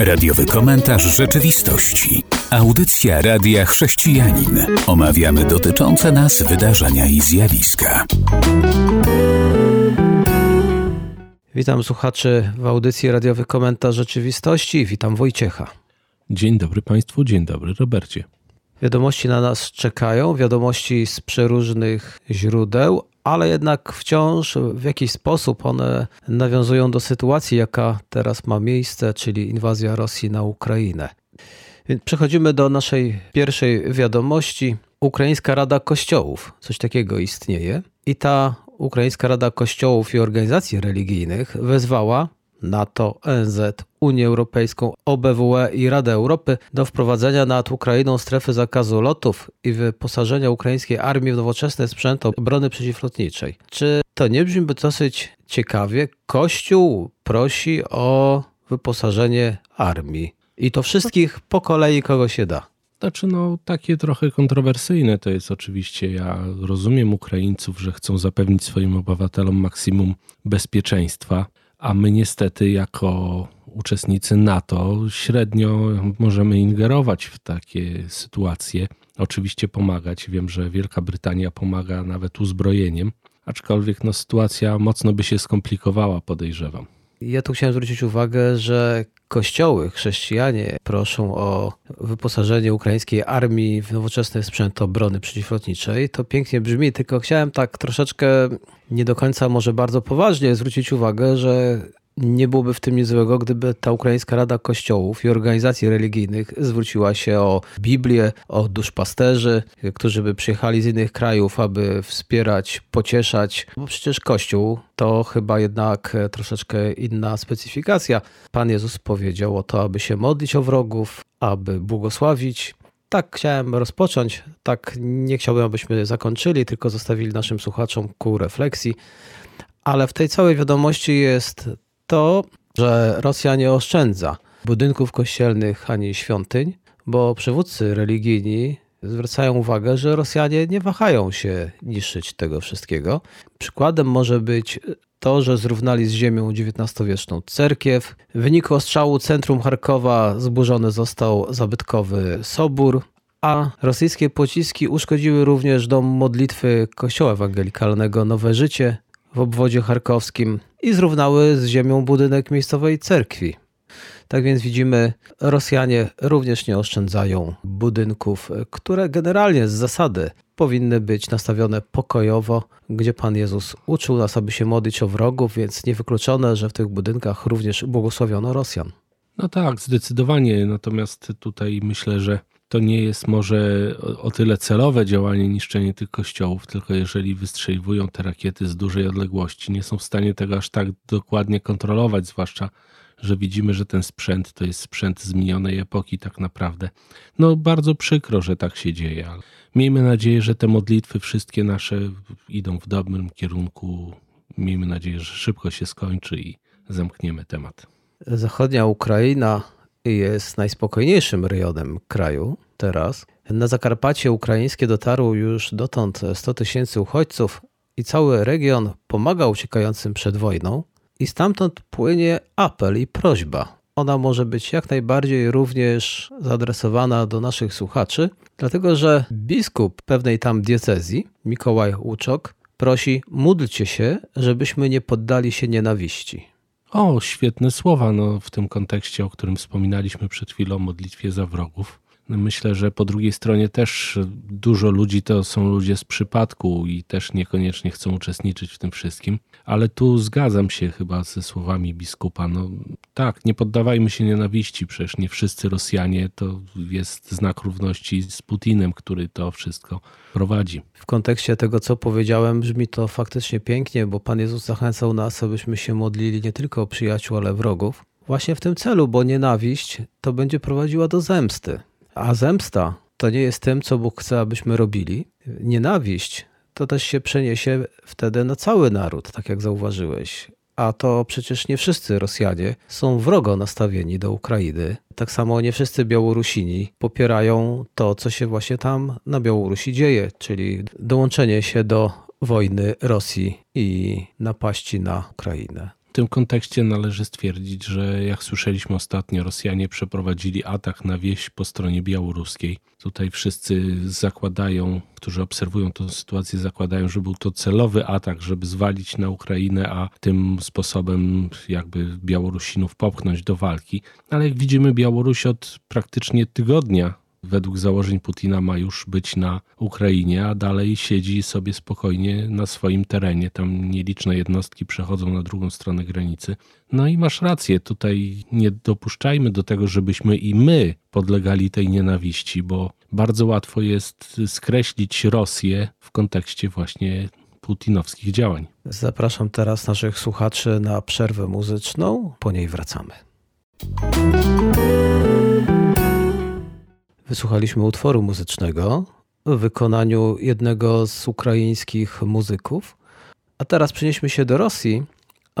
Radiowy komentarz rzeczywistości. Audycja Radia Chrześcijanin. Omawiamy dotyczące nas wydarzenia i zjawiska. Witam słuchaczy w audycji Radiowy Komentarz Rzeczywistości. Witam Wojciecha. Dzień dobry Państwu, dzień dobry Robercie. Wiadomości na nas czekają, wiadomości z przeróżnych źródeł, ale jednak wciąż w jakiś sposób one nawiązują do sytuacji, jaka teraz ma miejsce, czyli inwazja Rosji na Ukrainę. Więc przechodzimy do naszej pierwszej wiadomości. Ukraińska Rada Kościołów, coś takiego istnieje. I ta Ukraińska Rada Kościołów i Organizacji Religijnych wezwała NATO, ONZ, Unię Europejską, OBWE i Radę Europy do wprowadzenia nad Ukrainą strefy zakazu lotów i wyposażenia ukraińskiej armii w nowoczesny sprzęt obrony przeciwlotniczej. Czy to nie brzmi dosyć ciekawie? Kościół prosi o wyposażenie armii. I to wszystkich po kolei, kogo się da. Znaczy, no, takie trochę kontrowersyjne to jest oczywiście. Ja rozumiem Ukraińców, że chcą zapewnić swoim obywatelom maksimum bezpieczeństwa, a my niestety, jako uczestnicy NATO, średnio możemy ingerować w takie sytuacje. Oczywiście pomagać. Wiem, że Wielka Brytania pomaga nawet uzbrojeniem, aczkolwiek no, sytuacja mocno by się skomplikowała, podejrzewam. Ja tu chciałem zwrócić uwagę, że kościoły, chrześcijanie proszą o wyposażenie ukraińskiej armii w nowoczesny sprzęt obrony przeciwlotniczej. To pięknie brzmi, tylko chciałem tak troszeczkę nie do końca, może bardzo poważnie zwrócić uwagę, że nie byłoby w tym nic złego, gdyby ta Ukraińska Rada Kościołów i organizacji religijnych zwróciła się o Biblię, o duszpasterzy, którzy by przyjechali z innych krajów, aby wspierać, pocieszać, bo przecież Kościół to chyba jednak troszeczkę inna specyfikacja. Pan Jezus powiedział o to, aby się modlić o wrogów, aby błogosławić, tak chciałem rozpocząć. Tak nie chciałbym, abyśmy zakończyli, tylko zostawili naszym słuchaczom ku refleksji. Ale w tej całej wiadomości jest to, że Rosja nie oszczędza budynków kościelnych ani świątyń, bo przywódcy religijni zwracają uwagę, że Rosjanie nie wahają się niszczyć tego wszystkiego. Przykładem może być to, że zrównali z ziemią XIX-wieczną cerkiew. W wyniku ostrzału centrum Charkowa zburzony został zabytkowy sobór, a rosyjskie pociski uszkodziły również dom modlitwy kościoła ewangelikalnego Nowe Życie w obwodzie charkowskim i zrównały z ziemią budynek miejscowej cerkwi. Tak więc widzimy, Rosjanie również nie oszczędzają budynków, które generalnie z zasady powinny być nastawione pokojowo, gdzie Pan Jezus uczył nas, aby się modlić o wrogów, więc niewykluczone, że w tych budynkach również błogosławiono Rosjan. No tak, zdecydowanie. Natomiast tutaj myślę, że to nie jest może o tyle celowe działanie niszczenie tych kościołów, tylko jeżeli wystrzeliwują te rakiety z dużej odległości, nie są w stanie tego aż tak dokładnie kontrolować, zwłaszcza że widzimy, że ten sprzęt to jest sprzęt z minionej epoki tak naprawdę. No bardzo przykro, że tak się dzieje, ale miejmy nadzieję, że te modlitwy wszystkie nasze idą w dobrym kierunku. Miejmy nadzieję, że szybko się skończy i zamkniemy temat. Zachodnia Ukraina jest najspokojniejszym rejonem kraju teraz. Na Zakarpacie ukraińskie dotarło już dotąd 100 tysięcy uchodźców i cały region pomaga uciekającym przed wojną. I stamtąd płynie apel i prośba. Ona może być jak najbardziej również zaadresowana do naszych słuchaczy, dlatego że biskup pewnej tam diecezji, Mikołaj Łuczok, prosi: módlcie się, żebyśmy nie poddali się nienawiści. O, świetne słowa no, w tym kontekście, o którym wspominaliśmy przed chwilą, modlitwie za wrogów. Myślę, że po drugiej stronie też dużo ludzi to są ludzie z przypadku i też niekoniecznie chcą uczestniczyć w tym wszystkim, ale tu zgadzam się chyba ze słowami biskupa. No tak, nie poddawajmy się nienawiści, przecież nie wszyscy Rosjanie to jest znak równości z Putinem, który to wszystko prowadzi. W kontekście tego, co powiedziałem, brzmi to faktycznie pięknie, bo Pan Jezus zachęcał nas, abyśmy się modlili nie tylko o przyjaciół, ale wrogów. Właśnie w tym celu, bo nienawiść to będzie prowadziła do zemsty. A zemsta to nie jest tym, co Bóg chce, abyśmy robili. Nienawiść to też się przeniesie wtedy na cały naród, tak jak zauważyłeś. A to przecież nie wszyscy Rosjanie są wrogo nastawieni do Ukrainy. Tak samo nie wszyscy Białorusini popierają to, co się właśnie tam na Białorusi dzieje, czyli dołączenie się do wojny Rosji i napaści na Ukrainę. W tym kontekście należy stwierdzić, że jak słyszeliśmy ostatnio, Rosjanie przeprowadzili atak na wieś po stronie białoruskiej. Tutaj wszyscy zakładają, którzy obserwują tę sytuację, zakładają, że był to celowy atak, żeby zwalić na Ukrainę, a tym sposobem jakby Białorusinów popchnąć do walki. Ale jak widzimy, Białoruś od praktycznie tygodnia według założeń Putina ma już być na Ukrainie, a dalej siedzi sobie spokojnie na swoim terenie. Tam nieliczne jednostki przechodzą na drugą stronę granicy. No i masz rację, tutaj nie dopuszczajmy do tego, żebyśmy i my podlegali tej nienawiści, bo bardzo łatwo jest skreślić Rosję w kontekście właśnie putinowskich działań. Zapraszam teraz naszych słuchaczy na przerwę muzyczną, po niej wracamy. Wysłuchaliśmy utworu muzycznego w wykonaniu jednego z ukraińskich muzyków. A teraz przenieśmy się do Rosji,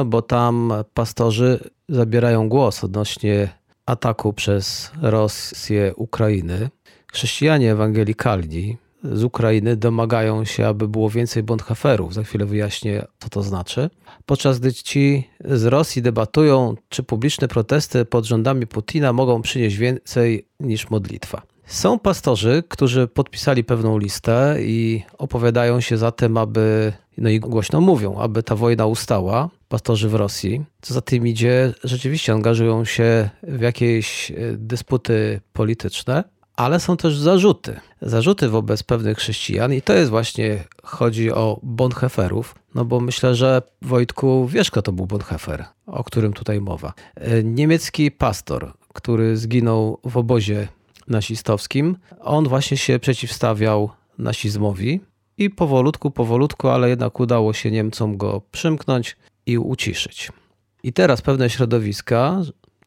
bo tam pastorzy zabierają głos odnośnie ataku przez Rosję Ukrainy. Chrześcijanie ewangelikalni z Ukrainy domagają się, aby było więcej bondhaferów. Za chwilę wyjaśnię, co to znaczy. Podczas gdy ci z Rosji debatują, czy publiczne protesty pod rządami Putina mogą przynieść więcej niż modlitwa. Są pastorzy, którzy podpisali pewną listę i opowiadają się za tym, aby, no i głośno mówią, aby ta wojna ustała. Pastorzy w Rosji. Co za tym idzie, rzeczywiście angażują się w jakieś e, dysputy polityczne, ale są też zarzuty. Zarzuty wobec pewnych chrześcijan i to jest właśnie, chodzi o Bonheferów, no bo myślę, że Wojtku, wiesz kto to był Bonhefer, o którym tutaj mowa. E, niemiecki pastor, który zginął w obozie nazistowskim. On właśnie się przeciwstawiał nazizmowi i powolutku, powolutku, ale jednak udało się Niemcom go przymknąć i uciszyć. I teraz pewne środowiska,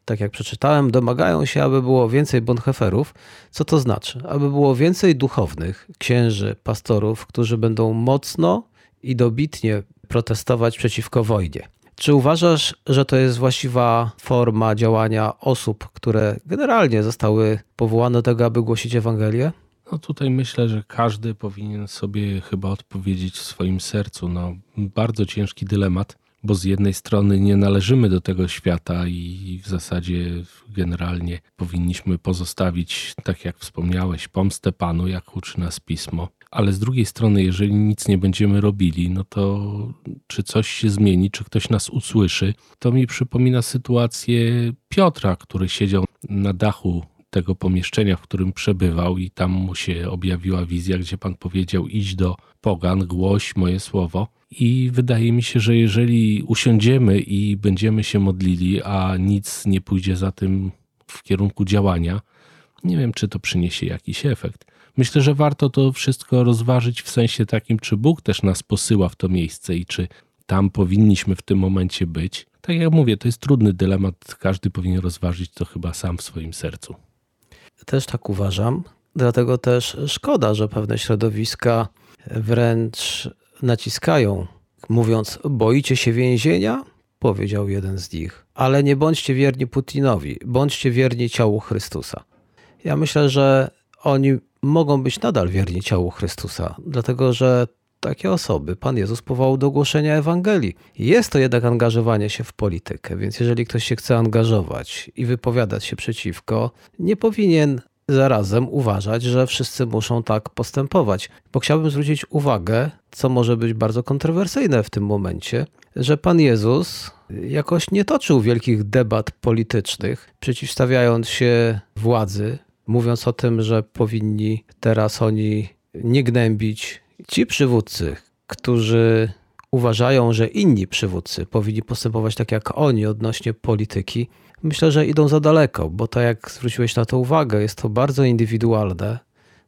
tak jak przeczytałem, domagają się, aby było więcej bonheferów. Co to znaczy? Aby było więcej duchownych, księży, pastorów, którzy będą mocno i dobitnie protestować przeciwko wojnie. Czy uważasz, że to jest właściwa forma działania osób, które generalnie zostały powołane do tego, aby głosić Ewangelię? No tutaj myślę, że każdy powinien sobie chyba odpowiedzieć w swoim sercu. No, bardzo ciężki dylemat, bo z jednej strony nie należymy do tego świata i w zasadzie generalnie powinniśmy pozostawić, tak jak wspomniałeś, pomstę Panu, jak uczy nas Pismo ale z drugiej strony, jeżeli nic nie będziemy robili, no to czy coś się zmieni, czy ktoś nas usłyszy, to mi przypomina sytuację Piotra, który siedział na dachu tego pomieszczenia, w którym przebywał, i tam mu się objawiła wizja, gdzie Pan powiedział: idź do Pogan, głoś moje słowo. I wydaje mi się, że jeżeli usiądziemy i będziemy się modlili, a nic nie pójdzie za tym w kierunku działania, nie wiem, czy to przyniesie jakiś efekt. Myślę, że warto to wszystko rozważyć w sensie takim, czy Bóg też nas posyła w to miejsce i czy tam powinniśmy w tym momencie być. Tak jak mówię, to jest trudny dylemat, każdy powinien rozważyć to chyba sam w swoim sercu. Też tak uważam, dlatego też szkoda, że pewne środowiska wręcz naciskają, mówiąc: Boicie się więzienia? Powiedział jeden z nich. Ale nie bądźcie wierni Putinowi, bądźcie wierni ciału Chrystusa. Ja myślę, że oni mogą być nadal wierni ciału Chrystusa, dlatego że takie osoby Pan Jezus powołał do głoszenia Ewangelii. Jest to jednak angażowanie się w politykę, więc jeżeli ktoś się chce angażować i wypowiadać się przeciwko, nie powinien zarazem uważać, że wszyscy muszą tak postępować. Bo chciałbym zwrócić uwagę, co może być bardzo kontrowersyjne w tym momencie, że Pan Jezus jakoś nie toczył wielkich debat politycznych, przeciwstawiając się władzy, mówiąc o tym, że powinni teraz oni nie gnębić. Ci przywódcy, którzy uważają, że inni przywódcy powinni postępować tak jak oni odnośnie polityki, myślę, że idą za daleko, bo tak jak zwróciłeś na to uwagę, jest to bardzo indywidualne,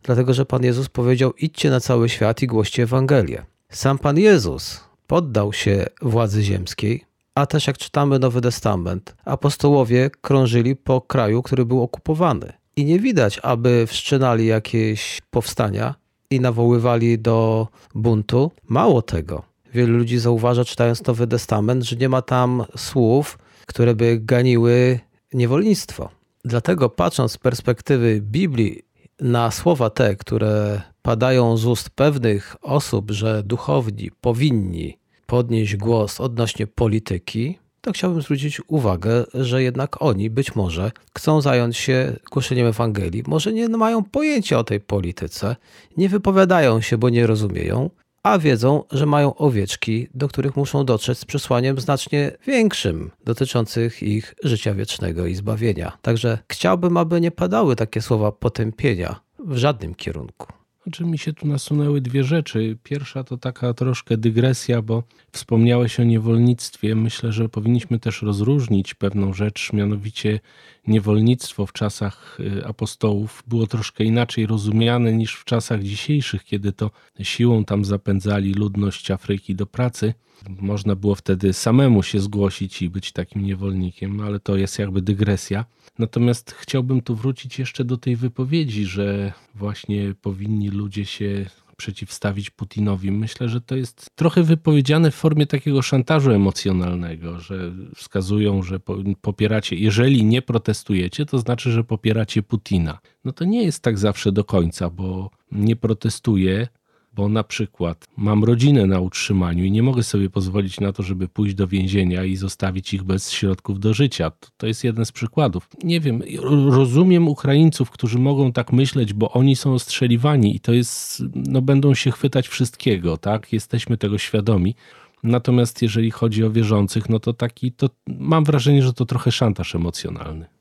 dlatego że Pan Jezus powiedział: idźcie na cały świat i głoście Ewangelię. Sam Pan Jezus poddał się władzy ziemskiej, a też jak czytamy Nowy Testament, apostołowie krążyli po kraju, który był okupowany i nie widać, aby wszczynali jakieś powstania i nawoływali do buntu. Mało tego, wielu ludzi zauważa, czytając Nowy Testament, że nie ma tam słów, które by ganiły niewolnictwo. Dlatego patrząc z perspektywy Biblii na słowa te, które padają z ust pewnych osób, że duchowni powinni podnieść głos odnośnie polityki, to chciałbym zwrócić uwagę, że jednak oni być może chcą zająć się głoszeniem Ewangelii. Może nie mają pojęcia o tej polityce, nie wypowiadają się, bo nie rozumieją, a wiedzą, że mają owieczki, do których muszą dotrzeć z przesłaniem znacznie większym, dotyczących ich życia wiecznego i zbawienia. Także chciałbym, aby nie padały takie słowa potępienia w żadnym kierunku. Znaczy mi się tu nasunęły dwie rzeczy. Pierwsza to taka troszkę dygresja, bo wspomniałeś o niewolnictwie. Myślę, że powinniśmy też rozróżnić pewną rzecz, mianowicie niewolnictwo w czasach y, apostołów było troszkę inaczej rozumiane niż w czasach dzisiejszych, kiedy to siłą tam zapędzali ludność Afryki do pracy. Można było wtedy samemu się zgłosić i być takim niewolnikiem, ale to jest jakby dygresja. Natomiast chciałbym tu wrócić jeszcze do tej wypowiedzi, że właśnie powinni ludzie się przeciwstawić Putinowi. Myślę, że to jest trochę wypowiedziane w formie takiego szantażu emocjonalnego, że wskazują, że popieracie, jeżeli nie protestujecie, to znaczy, że popieracie Putina. No to nie jest tak zawsze do końca, bo nie protestuję, bo na przykład mam rodzinę na utrzymaniu i nie mogę sobie pozwolić na to, żeby pójść do więzienia i zostawić ich bez środków do życia. To, to jest jeden z przykładów. Nie wiem, rozumiem Ukraińców, którzy mogą tak myśleć, bo oni są ostrzeliwani i to jest, no będą się chwytać wszystkiego, tak? Jesteśmy tego świadomi. Natomiast jeżeli chodzi o wierzących, no to taki, to mam wrażenie, że to trochę szantaż emocjonalny.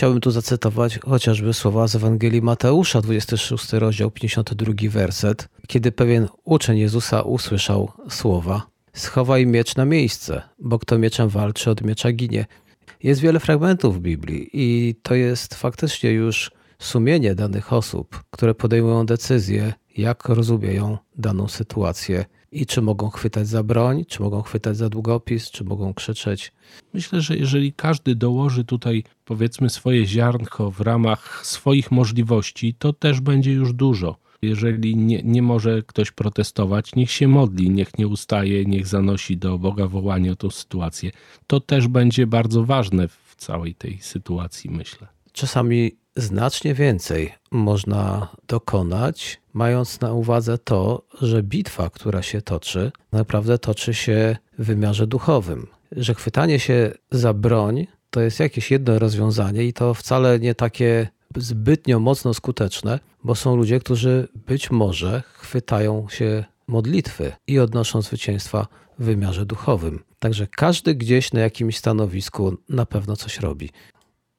Chciałbym tu zacytować chociażby słowa z Ewangelii Mateusza, 26 rozdział, 52 werset, kiedy pewien uczeń Jezusa usłyszał słowa: Schowaj miecz na miejsce, bo kto mieczem walczy, od miecza ginie. Jest wiele fragmentów w Biblii i to jest faktycznie już sumienie danych osób, które podejmują decyzje, jak rozumieją daną sytuację i czy mogą chwytać za broń, czy mogą chwytać za długopis, czy mogą krzyczeć. Myślę, że jeżeli każdy dołoży tutaj powiedzmy swoje ziarnko w ramach swoich możliwości, to też będzie już dużo. Jeżeli nie, nie może ktoś protestować, niech się modli, niech nie ustaje, niech zanosi do Boga wołanie o tą sytuację. To też będzie bardzo ważne w całej tej sytuacji, myślę. Czasami znacznie więcej można dokonać, mając na uwadze to, że bitwa, która się toczy, naprawdę toczy się w wymiarze duchowym. Że chwytanie się za broń to jest jakieś jedno rozwiązanie i to wcale nie takie zbytnio mocno skuteczne, bo są ludzie, którzy być może chwytają się modlitwy i odnoszą zwycięstwa w wymiarze duchowym. Także każdy gdzieś na jakimś stanowisku na pewno coś robi.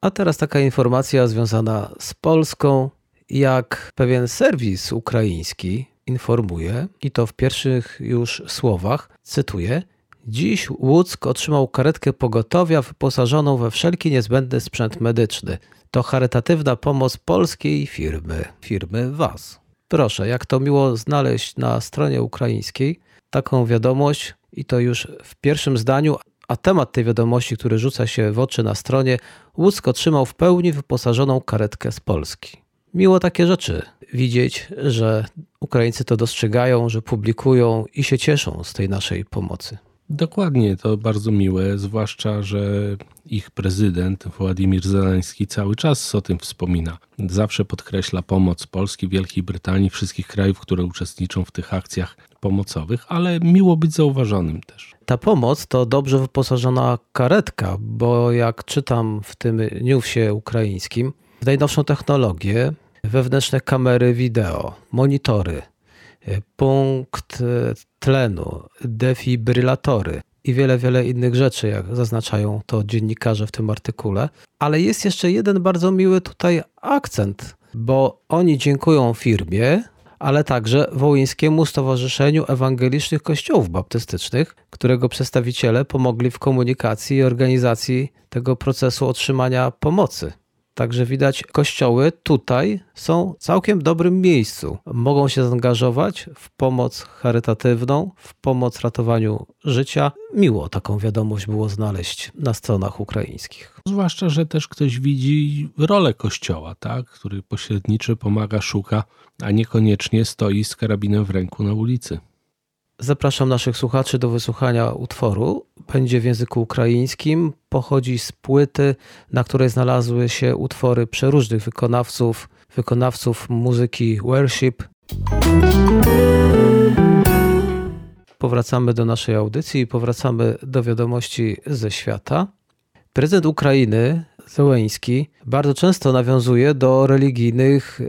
A teraz taka informacja związana z Polską, jak pewien serwis ukraiński informuje, i to w pierwszych już słowach, cytuję: Dziś Łuck otrzymał karetkę pogotowia wyposażoną we wszelki niezbędny sprzęt medyczny. To charytatywna pomoc polskiej firmy, firmy Was. Proszę, jak to miło znaleźć na stronie ukraińskiej taką wiadomość, i to już w pierwszym zdaniu, a temat tej wiadomości, który rzuca się w oczy na stronie, Łuck otrzymał w pełni wyposażoną karetkę z Polski. Miło takie rzeczy widzieć, że Ukraińcy to dostrzegają, że publikują i się cieszą z tej naszej pomocy. Dokładnie, to bardzo miłe, zwłaszcza, że ich prezydent Władimir Zeleński cały czas o tym wspomina. Zawsze podkreśla pomoc Polski, Wielkiej Brytanii, wszystkich krajów, które uczestniczą w tych akcjach pomocowych, ale miło być zauważonym też. Ta pomoc to dobrze wyposażona karetka, bo jak czytam w tym newsie ukraińskim, najnowszą technologię, wewnętrzne kamery wideo, monitory, punkt tlenu, defibrylatory i wiele, wiele innych rzeczy, jak zaznaczają to dziennikarze w tym artykule. Ale jest jeszcze jeden bardzo miły tutaj akcent, bo oni dziękują firmie, ale także Wołyńskiemu Stowarzyszeniu Ewangelicznych Kościołów Baptystycznych, którego przedstawiciele pomogli w komunikacji i organizacji tego procesu otrzymania pomocy. Także widać, kościoły tutaj są w całkiem dobrym miejscu. Mogą się zaangażować w pomoc charytatywną, w pomoc ratowaniu życia. Miło taką wiadomość było znaleźć na stronach ukraińskich. Zwłaszcza, że też ktoś widzi rolę kościoła, tak? który pośredniczy, pomaga, szuka, a niekoniecznie stoi z karabinem w ręku na ulicy. Zapraszam naszych słuchaczy do wysłuchania utworu. Będzie w języku ukraińskim, pochodzi z płyty, na której znalazły się utwory przeróżnych wykonawców, wykonawców muzyki worship. Powracamy do naszej audycji i powracamy do wiadomości ze świata. Prezydent Ukrainy, Zełeński, bardzo często nawiązuje do religijnych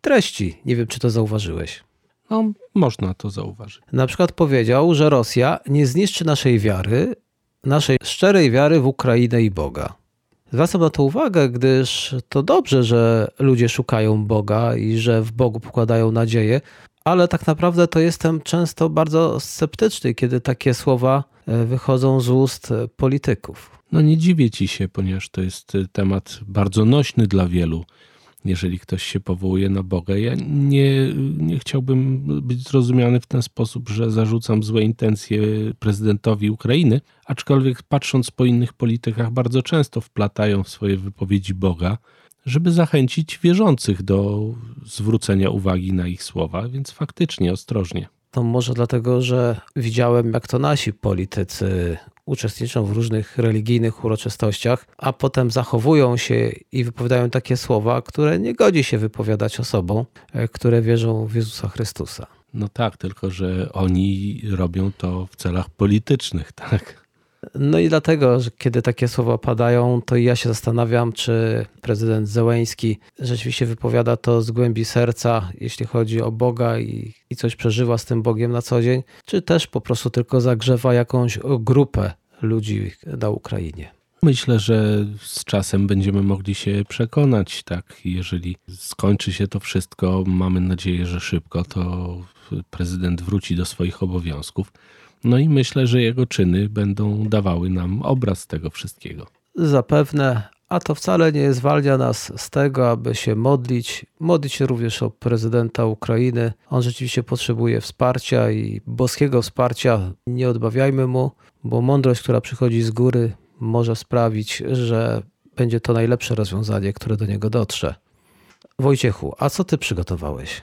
treści. Nie wiem, czy to zauważyłeś. No, można to zauważyć. Na przykład powiedział, że Rosja nie zniszczy naszej wiary, naszej szczerej wiary w Ukrainę i Boga. Zwracam na to uwagę, gdyż to dobrze, że ludzie szukają Boga i że w Bogu pokładają nadzieję, ale tak naprawdę to jestem często bardzo sceptyczny, kiedy takie słowa e, wychodzą z ust polityków. No nie dziwię ci się, ponieważ to jest temat bardzo nośny dla wielu jeżeli ktoś się powołuje na Boga. Ja nie, nie chciałbym być zrozumiany w ten sposób, że zarzucam złe intencje prezydentowi Ukrainy, aczkolwiek patrząc po innych politykach, bardzo często wplatają w swoje wypowiedzi Boga, żeby zachęcić wierzących do zwrócenia uwagi na ich słowa, więc faktycznie ostrożnie. To może dlatego, że widziałem, jak to nasi politycy uczestniczą w różnych religijnych uroczystościach, a potem zachowują się i wypowiadają takie słowa, które nie godzi się wypowiadać osobom, e, które wierzą w Jezusa Chrystusa. No tak, tylko że oni robią to w celach politycznych, tak? No i dlatego, że kiedy takie słowa padają, to ja się zastanawiam, czy prezydent Zełęński rzeczywiście wypowiada to z głębi serca, jeśli chodzi o Boga i, i coś przeżywa z tym Bogiem na co dzień, czy też po prostu tylko zagrzewa jakąś grupę ludzi na Ukrainie. Myślę, że z czasem będziemy mogli się przekonać, tak, jeżeli skończy się to wszystko, mamy nadzieję, że szybko, to prezydent wróci do swoich obowiązków no i myślę, że jego czyny będą dawały nam obraz tego wszystkiego. Zapewne, a to wcale nie zwalnia nas z tego, aby się modlić. Modlić się również o prezydenta Ukrainy. On rzeczywiście potrzebuje wsparcia i boskiego wsparcia. Nie odmawiajmy mu, bo mądrość, która przychodzi z góry, może sprawić, że będzie to najlepsze rozwiązanie, które do niego dotrze. Wojciechu, a co ty przygotowałeś?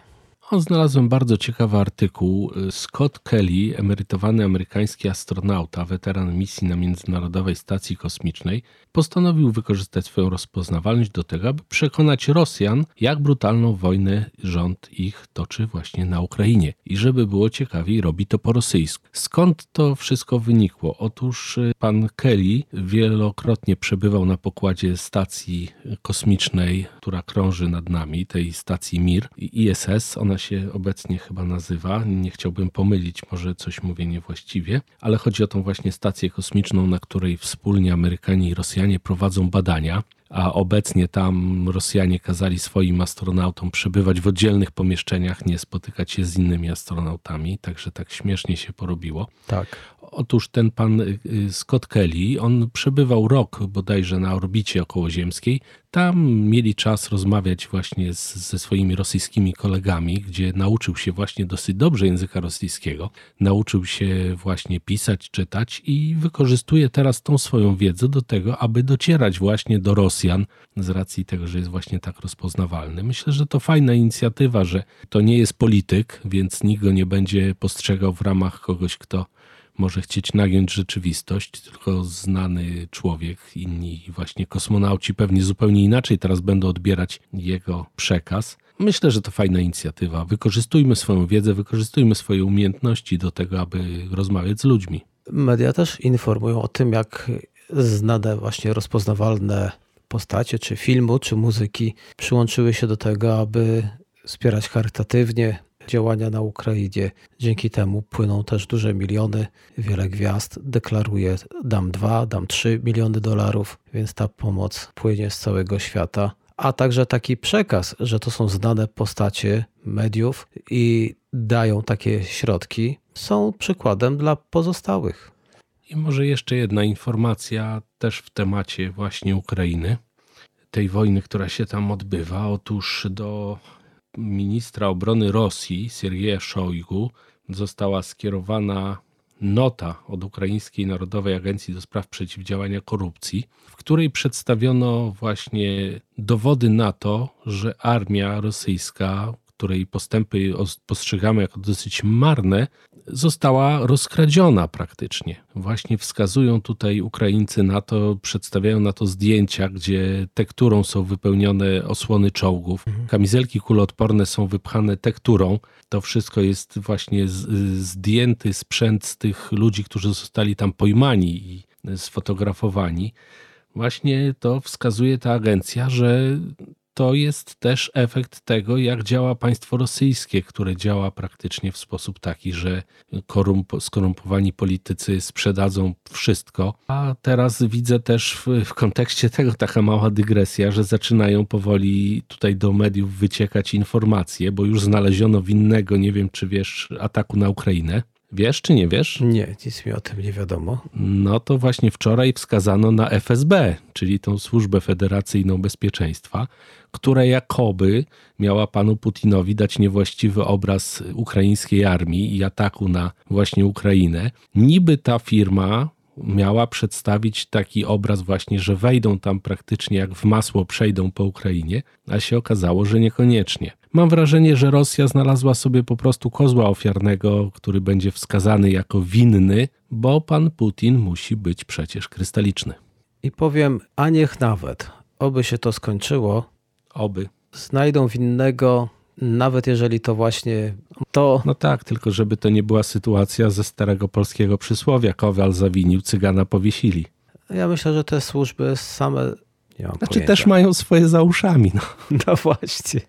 Znalazłem bardzo ciekawy artykuł. Scott Kelly, emerytowany amerykański astronauta, weteran misji na Międzynarodowej Stacji Kosmicznej, postanowił wykorzystać swoją rozpoznawalność do tego, aby przekonać Rosjan, jak brutalną wojnę rząd ich toczy właśnie na Ukrainie. I żeby było ciekawiej, robi to po rosyjsku. Skąd to wszystko wynikło? Otóż y, pan Kelly wielokrotnie przebywał na pokładzie stacji kosmicznej, która krąży nad nami, tej stacji Mir, ISS. Ona się obecnie chyba nazywa. Nie chciałbym pomylić, może coś mówię niewłaściwie, ale chodzi o tą właśnie stację kosmiczną, na której wspólnie Amerykanie i Rosjanie prowadzą badania a obecnie tam Rosjanie kazali swoim astronautom przebywać w oddzielnych pomieszczeniach, nie spotykać się z innymi astronautami, także tak śmiesznie się porobiło. Tak. Otóż ten pan y, Scott Kelly, on przebywał rok bodajże na orbicie okołoziemskiej. Tam mieli czas rozmawiać właśnie z, ze swoimi rosyjskimi kolegami, gdzie nauczył się właśnie dosyć dobrze języka rosyjskiego. Nauczył się właśnie pisać, czytać i wykorzystuje teraz tą swoją wiedzę do tego, aby docierać właśnie do Rosjan z racji tego, że jest właśnie tak rozpoznawalny. Myślę, że to fajna inicjatywa, że to nie jest polityk, więc nikt go nie będzie postrzegał w ramach kogoś, kto może chcieć nagiąć rzeczywistość, tylko znany człowiek, inni właśnie kosmonauci pewnie zupełnie inaczej teraz będą odbierać jego przekaz. Myślę, że to fajna inicjatywa. Wykorzystujmy swoją wiedzę, wykorzystujmy swoje umiejętności do tego, aby rozmawiać z ludźmi. Media też informują o tym, jak znane właśnie rozpoznawalne postacie, czy filmu, czy muzyki przyłączyły się do tego, aby wspierać charytatywnie działania na Ukrainie. Dzięki temu płyną też duże miliony. Wiele gwiazd deklaruje dam dwa, dam trzy miliony dolarów, więc ta pomoc płynie z całego świata. A także taki przekaz, że to są znane postacie mediów i dają takie środki, są przykładem dla pozostałych. I może jeszcze jedna informacja też w temacie właśnie Ukrainy, tej wojny, która się tam odbywa. Otóż do ministra obrony Rosji, Siergieja Szojgu, została skierowana nota od Ukraińskiej Narodowej Agencji do Spraw Przeciwdziałania Korupcji, w której przedstawiono właśnie dowody na to, że armia rosyjska, której postępy postrzegamy jako dosyć marne, została rozkradziona praktycznie. Właśnie wskazują tutaj Ukraińcy na to, przedstawiają na to zdjęcia, gdzie tekturą są wypełnione osłony czołgów. Mhm. Kamizelki kuloodporne są wypchane tekturą. To wszystko jest właśnie zdjęty sprzęt z tych ludzi, którzy zostali tam pojmani i sfotografowani. Właśnie to wskazuje ta agencja, że to jest też efekt tego, jak działa państwo rosyjskie, które działa praktycznie w sposób taki, że korump skorumpowani politycy sprzedadzą wszystko. A teraz widzę też w, w, kontekście tego taka mała dygresja, że zaczynają powoli tutaj do mediów wyciekać informacje, bo już znaleziono winnego, nie wiem czy wiesz, ataku na Ukrainę. Wiesz czy nie wiesz? Nie, nic mi o tym nie wiadomo. No to właśnie wczoraj wskazano na FSB, czyli tą Służbę Federacyjną Bezpieczeństwa, która jakoby miała panu Putinowi dać niewłaściwy obraz ukraińskiej armii i ataku na właśnie Ukrainę. Niby ta firma miała przedstawić taki obraz właśnie, że wejdą tam praktycznie jak w masło, przejdą po Ukrainie, a się okazało, że niekoniecznie. Mam wrażenie, że Rosja znalazła sobie po prostu kozła ofiarnego, który będzie wskazany jako winny, bo pan Putin musi być przecież krystaliczny. I powiem, a niech nawet, oby się to skończyło. Oby. Znajdą winnego, nawet jeżeli to właśnie to. No tak, tylko żeby to nie była sytuacja ze starego polskiego przysłowia: Kowal zawinił, cygana powiesili. Ja myślę, że te służby same. Nie mam znaczy pojęcia. też mają swoje za uszami. No, no właśnie.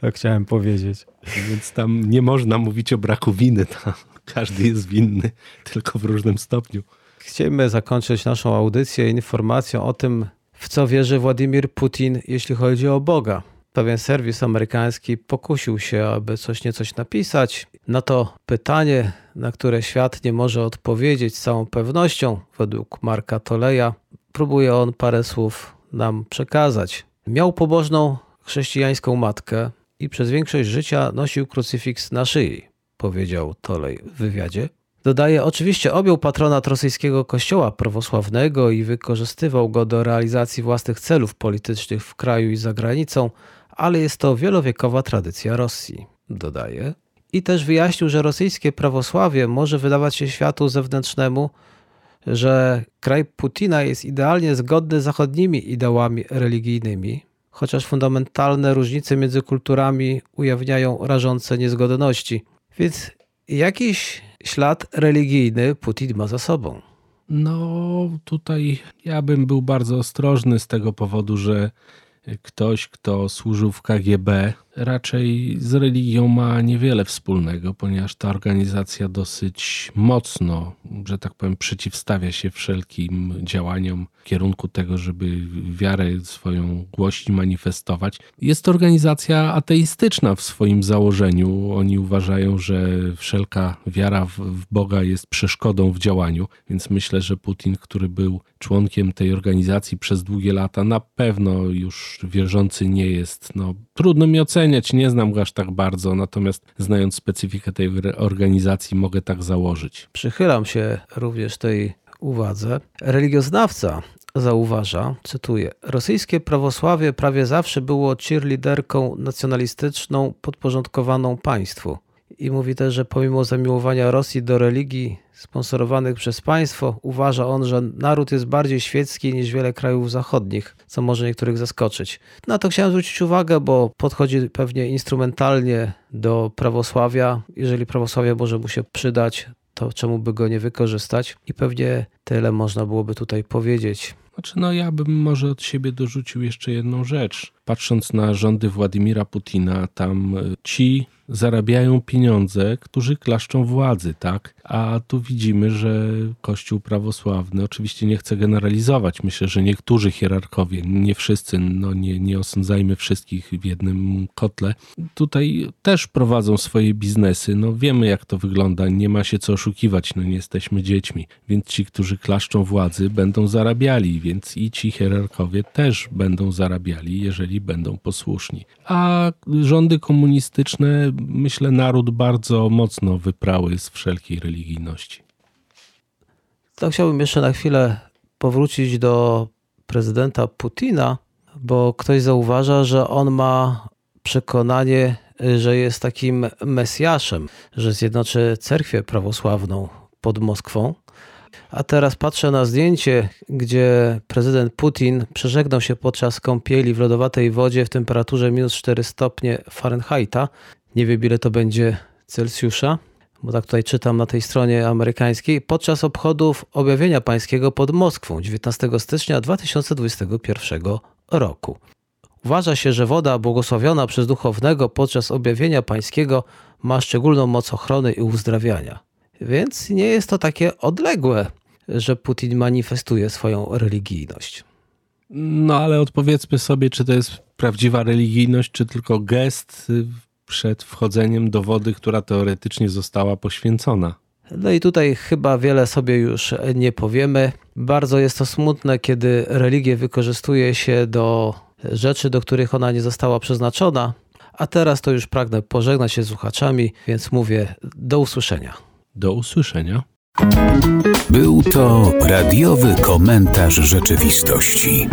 Tak chciałem powiedzieć. Więc tam nie można mówić o braku winy. Tam każdy jest winny, tylko w różnym stopniu. Chcemy zakończyć naszą audycję informacją o tym, w co wierzy Władimir Putin, jeśli chodzi o Boga. Pewien serwis amerykański pokusił się, aby coś niecoś napisać. Na to pytanie, na które świat nie może odpowiedzieć z całą pewnością, według Marka Toleja, próbuje on parę słów nam przekazać. Miał pobożną chrześcijańską matkę i przez większość życia nosił krucyfiks na szyi, powiedział Tolej w wywiadzie. Dodaje, oczywiście objął patronat rosyjskiego kościoła prawosławnego i wykorzystywał go do realizacji własnych celów politycznych w kraju i za granicą, ale jest to wielowiekowa tradycja Rosji, dodaje. I też wyjaśnił, że rosyjskie prawosławie może wydawać się światu zewnętrznemu, że kraj Putina jest idealnie zgodny z zachodnimi ideałami religijnymi, chociaż fundamentalne różnice między kulturami ujawniają rażące niezgodności. Więc jakiś ślad religijny Putin ma za sobą. No, tutaj ja bym był bardzo ostrożny z tego powodu, że ktoś, kto służył w KGB, raczej z religią ma niewiele wspólnego, ponieważ ta organizacja dosyć mocno, że tak powiem, przeciwstawia się wszelkim działaniom w kierunku tego, żeby wiarę swoją głośniej manifestować. Jest to organizacja ateistyczna w swoim założeniu. Oni uważają, że wszelka wiara w Boga jest przeszkodą w działaniu, więc myślę, że Putin, który był członkiem tej organizacji przez długie lata, na pewno już wierzący nie jest. No, trudno mi ocenić, oceniać, nie znam go aż tak bardzo, natomiast znając specyfikę tej organizacji mogę tak założyć. Przychylam się również tej uwadze. Religioznawca zauważa, cytuję, rosyjskie prawosławie prawie zawsze było cheerleaderką nacjonalistyczną podporządkowaną państwu. I mówi też, że pomimo zamiłowania Rosji do religii sponsorowanych przez państwo, uważa on, że naród jest bardziej świecki niż wiele krajów zachodnich, co może niektórych zaskoczyć. Na to chciałem zwrócić uwagę, bo podchodzi pewnie instrumentalnie do prawosławia. Jeżeli prawosławie może mu się przydać, to czemu by go nie wykorzystać? I pewnie tyle można byłoby tutaj powiedzieć. Znaczy, no ja bym może od siebie dorzucił jeszcze jedną rzecz. Patrząc na rządy Władimira Putina, tam ci zarabiają pieniądze, którzy klaszczą władzy, tak? A tu widzimy, że Kościół prawosławny, oczywiście nie chcę generalizować, myślę, że niektórzy hierarchowie, nie wszyscy, no nie, nie osądzajmy wszystkich w jednym kotle, tutaj też prowadzą swoje biznesy. No wiemy, jak to wygląda, nie ma się co oszukiwać, no nie jesteśmy dziećmi, więc ci, którzy klaszczą władzy, będą zarabiali, więc i ci hierarchowie też będą zarabiali, jeżeli będą posłuszni. A rządy komunistyczne myślę, naród bardzo mocno wyprały z wszelkiej religijności. To chciałbym jeszcze na chwilę powrócić do prezydenta Putina, bo ktoś zauważa, że on ma przekonanie, że jest takim mesjaszem, że zjednoczy cerkwię prawosławną pod Moskwą. A teraz patrzę na zdjęcie, gdzie prezydent Putin przeżegnał się podczas kąpieli w lodowatej wodzie w temperaturze minus 4 stopnie Fahrenheita. Nie wiem, ile to będzie Celsjusza, bo tak tutaj czytam na tej stronie amerykańskiej, podczas obchodów objawienia pańskiego pod Moskwą 19 stycznia 2021 roku. Uważa się, że woda błogosławiona przez duchownego podczas objawienia pańskiego ma szczególną moc ochrony i uzdrawiania. Więc nie jest to takie odległe, że Putin manifestuje swoją religijność. No ale odpowiedzmy sobie, czy to jest prawdziwa religijność, czy tylko gest przed wchodzeniem do wody, która teoretycznie została poświęcona. No i tutaj chyba wiele sobie już nie powiemy. Bardzo jest to smutne, kiedy religię wykorzystuje się do rzeczy, do których ona nie została przeznaczona. A teraz to już pragnę pożegnać się z słuchaczami, więc mówię do usłyszenia. Do usłyszenia. Był to radiowy komentarz rzeczywistości.